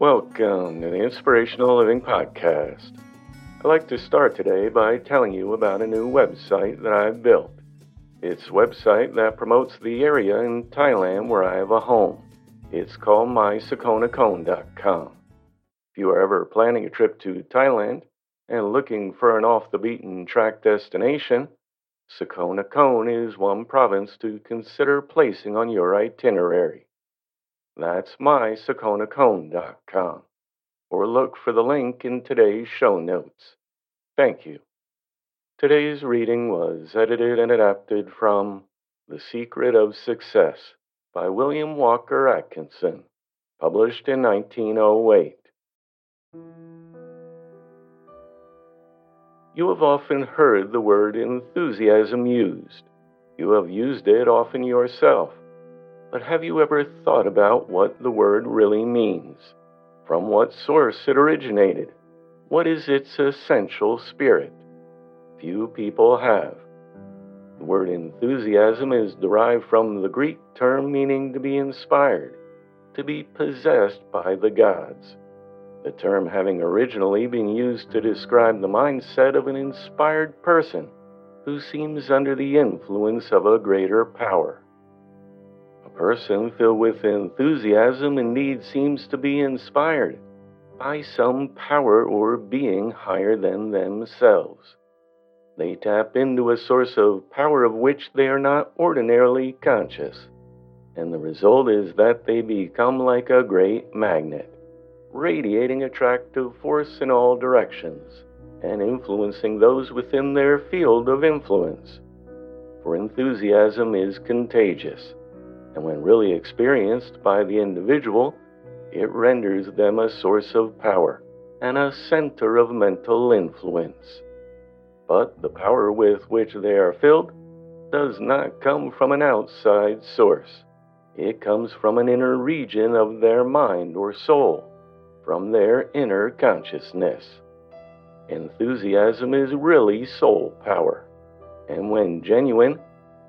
Welcome to the Inspirational Living Podcast. I'd like to start today by telling you about a new website that I've built. It's a website that promotes the area in Thailand where I have a home. It's called mysakonnakhon.com. If you are ever planning a trip to Thailand and looking for an off the beaten track destination, Sakon Nakhon is one province to consider placing on your itinerary. That's mysakonnakhon.com. Or look for the link in today's show notes. Thank you. Today's reading was edited and adapted from The Secret of Success by William Walker Atkinson, published in 1908. You have often heard the word enthusiasm used. You have used it often yourself. But have you ever thought about what the word really means? From what source it originated? What is its essential spirit? Few people have. The word enthusiasm is derived from the Greek term meaning to be inspired, to be possessed by the gods. The term having originally been used to describe the mindset of an inspired person who seems under the influence of a greater power person filled with enthusiasm indeed seems to be inspired by some power or being higher than themselves. They tap into a source of power of which they are not ordinarily conscious, and the result is that they become like a great magnet, radiating attractive force in all directions and influencing those within their field of influence. For enthusiasm is contagious and when really experienced by the individual, it renders them a source of power and a center of mental influence. But the power with which they are filled does not come from an outside source. It comes from an inner region of their mind or soul, from their inner consciousness. Enthusiasm is really soul power, and when genuine,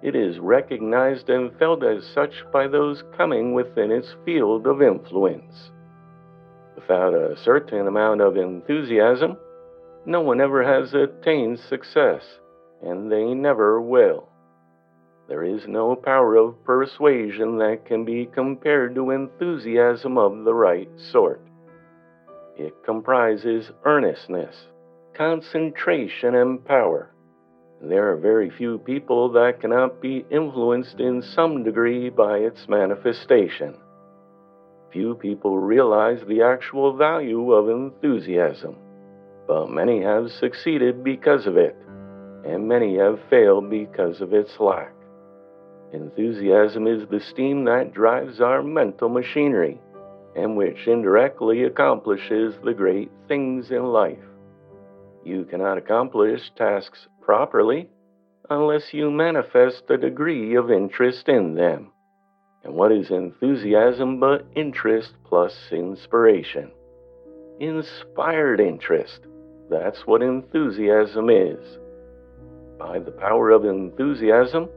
it is recognized and felt as such by those coming within its field of influence. Without a certain amount of enthusiasm, no one ever has attained success, and they never will. There is no power of persuasion that can be compared to enthusiasm of the right sort. It comprises earnestness, concentration, and power there are very few people that cannot be influenced in some degree by its manifestation. Few people realize the actual value of enthusiasm, but many have succeeded because of it, and many have failed because of its lack. Enthusiasm is the steam that drives our mental machinery and which indirectly accomplishes the great things in life. You cannot accomplish tasks properly unless you manifest a degree of interest in them. And what is enthusiasm but interest plus inspiration? Inspired interest. That's what enthusiasm is. By the power of enthusiasm,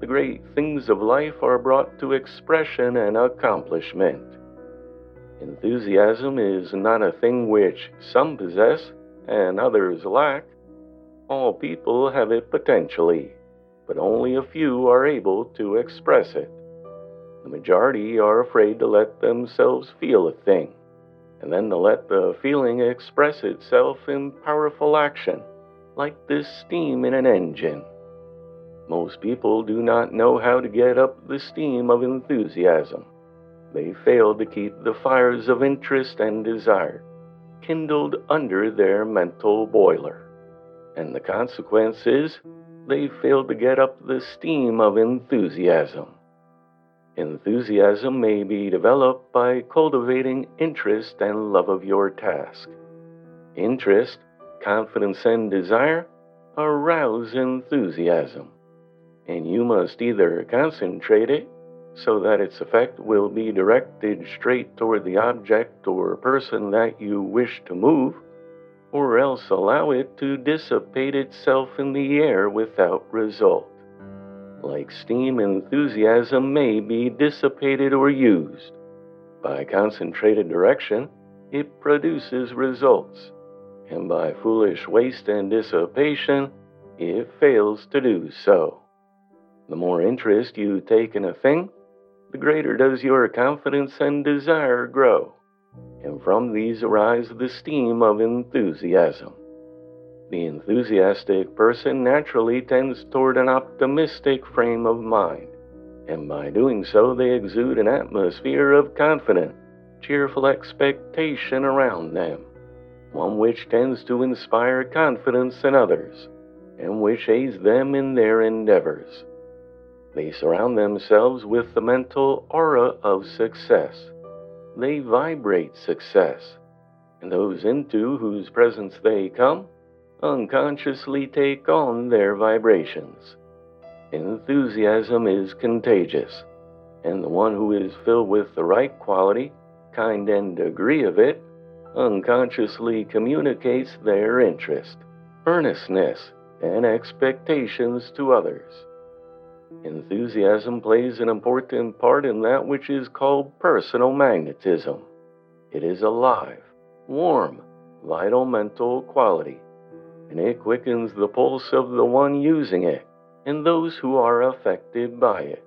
the great things of life are brought to expression and accomplishment. Enthusiasm is not a thing which some possess and others lack. All people have it potentially, but only a few are able to express it. The majority are afraid to let themselves feel a thing, and then to let the feeling express itself in powerful action, like this steam in an engine. Most people do not know how to get up the steam of enthusiasm. They fail to keep the fires of interest and desire kindled under their mental boiler. And the consequence is they fail to get up the steam of enthusiasm. Enthusiasm may be developed by cultivating interest and love of your task. Interest, confidence, and desire arouse enthusiasm, and you must either concentrate it so that its effect will be directed straight toward the object or person that you wish to move, or else allow it to dissipate itself in the air without result. Like steam, enthusiasm may be dissipated or used. By concentrated direction, it produces results, and by foolish waste and dissipation, it fails to do so. The more interest you take in a thing, the greater does your confidence and desire grow, and from these arise the steam of enthusiasm. The enthusiastic person naturally tends toward an optimistic frame of mind, and by doing so, they exude an atmosphere of confident, cheerful expectation around them, one which tends to inspire confidence in others, and which aids them in their endeavors. They surround themselves with the mental aura of success. They vibrate success, and those into whose presence they come unconsciously take on their vibrations. Enthusiasm is contagious, and the one who is filled with the right quality, kind, and degree of it unconsciously communicates their interest, earnestness, and expectations to others. Enthusiasm plays an important part in that which is called personal magnetism. It is alive, warm, vital mental quality and it quickens the pulse of the one using it and those who are affected by it.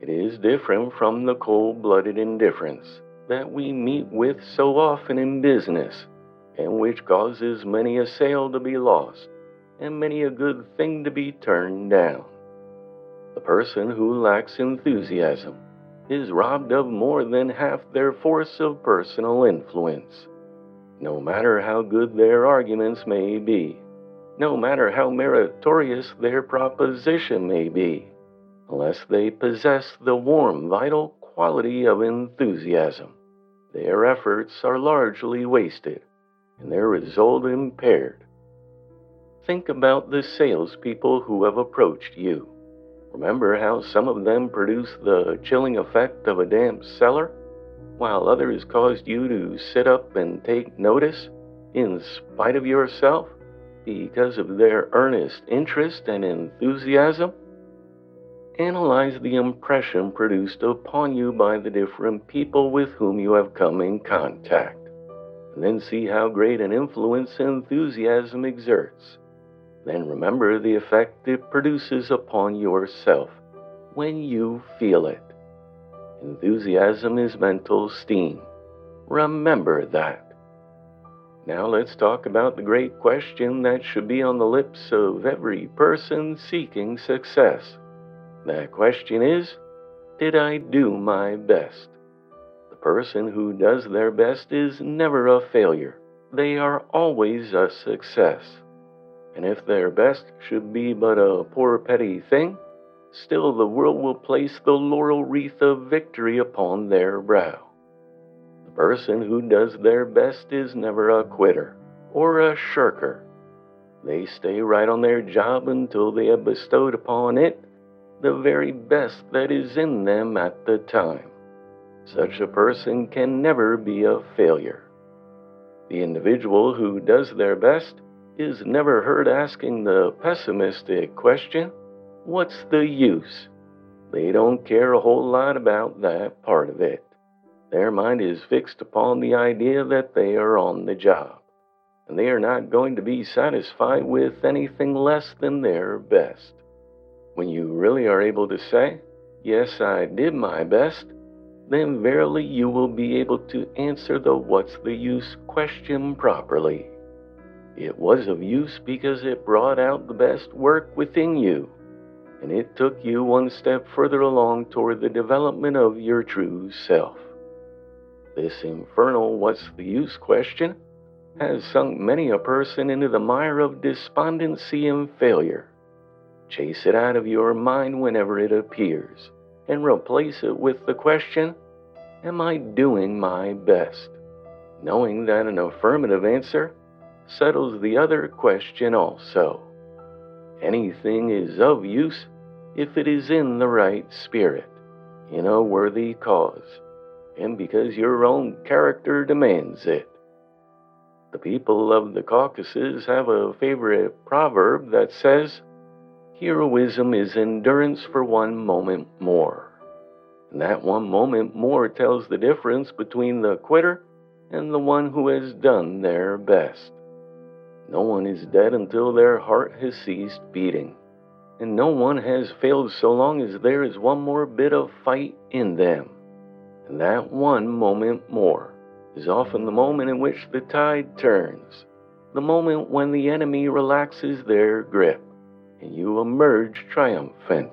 It is different from the cold blooded indifference that we meet with so often in business, and which causes many a sale to be lost and many a good thing to be turned down. The person who lacks enthusiasm is robbed of more than half their force of personal influence no matter how good their arguments may be, no matter how meritorious their proposition may be, unless they possess the warm, vital quality of enthusiasm. Their efforts are largely wasted and their result impaired. Think about the salespeople who have approached you. Remember how some of them produce the chilling effect of a damp cellar? while others caused you to sit up and take notice in spite of yourself because of their earnest interest and enthusiasm? Analyze the impression produced upon you by the different people with whom you have come in contact, and then see how great an influence enthusiasm exerts. Then remember the effect it produces upon yourself when you feel it. Enthusiasm is mental steam. Remember that. Now let's talk about the great question that should be on the lips of every person seeking success. That question is Did I do my best? The person who does their best is never a failure, they are always a success. And if their best should be but a poor petty thing, still the world will place the laurel wreath of victory upon their brow. The person who does their best is never a quitter or a shirker. They stay right on their job until they have bestowed upon it the very best that is in them at the time. Such a person can never be a failure. The individual who does their best is never heard asking the pessimistic question, What's the use? They don't care a whole lot about that part of it. Their mind is fixed upon the idea that they are on the job, and they are not going to be satisfied with anything less than their best. When you really are able to say, Yes, I did my best, then verily you will be able to answer the what's the use question properly. It was of use because it brought out the best work within you, and it took you one step further along toward the development of your true self. This infernal what's the use question has sunk many a person into the mire of despondency and failure. Chase it out of your mind whenever it appears and replace it with the question Am I doing my best? Knowing that an affirmative answer settles the other question also. Anything is of use if it is in the right spirit, in a worthy cause and because your own character demands it. The people of the Caucasus have a favorite proverb that says, Heroism is endurance for one moment more. And that one moment more tells the difference between the quitter and the one who has done their best. No one is dead until their heart has ceased beating, and no one has failed so long as there is one more bit of fight in them. And that one moment more is often the moment in which the tide turns, the moment when the enemy relaxes their grip and you emerge triumphant.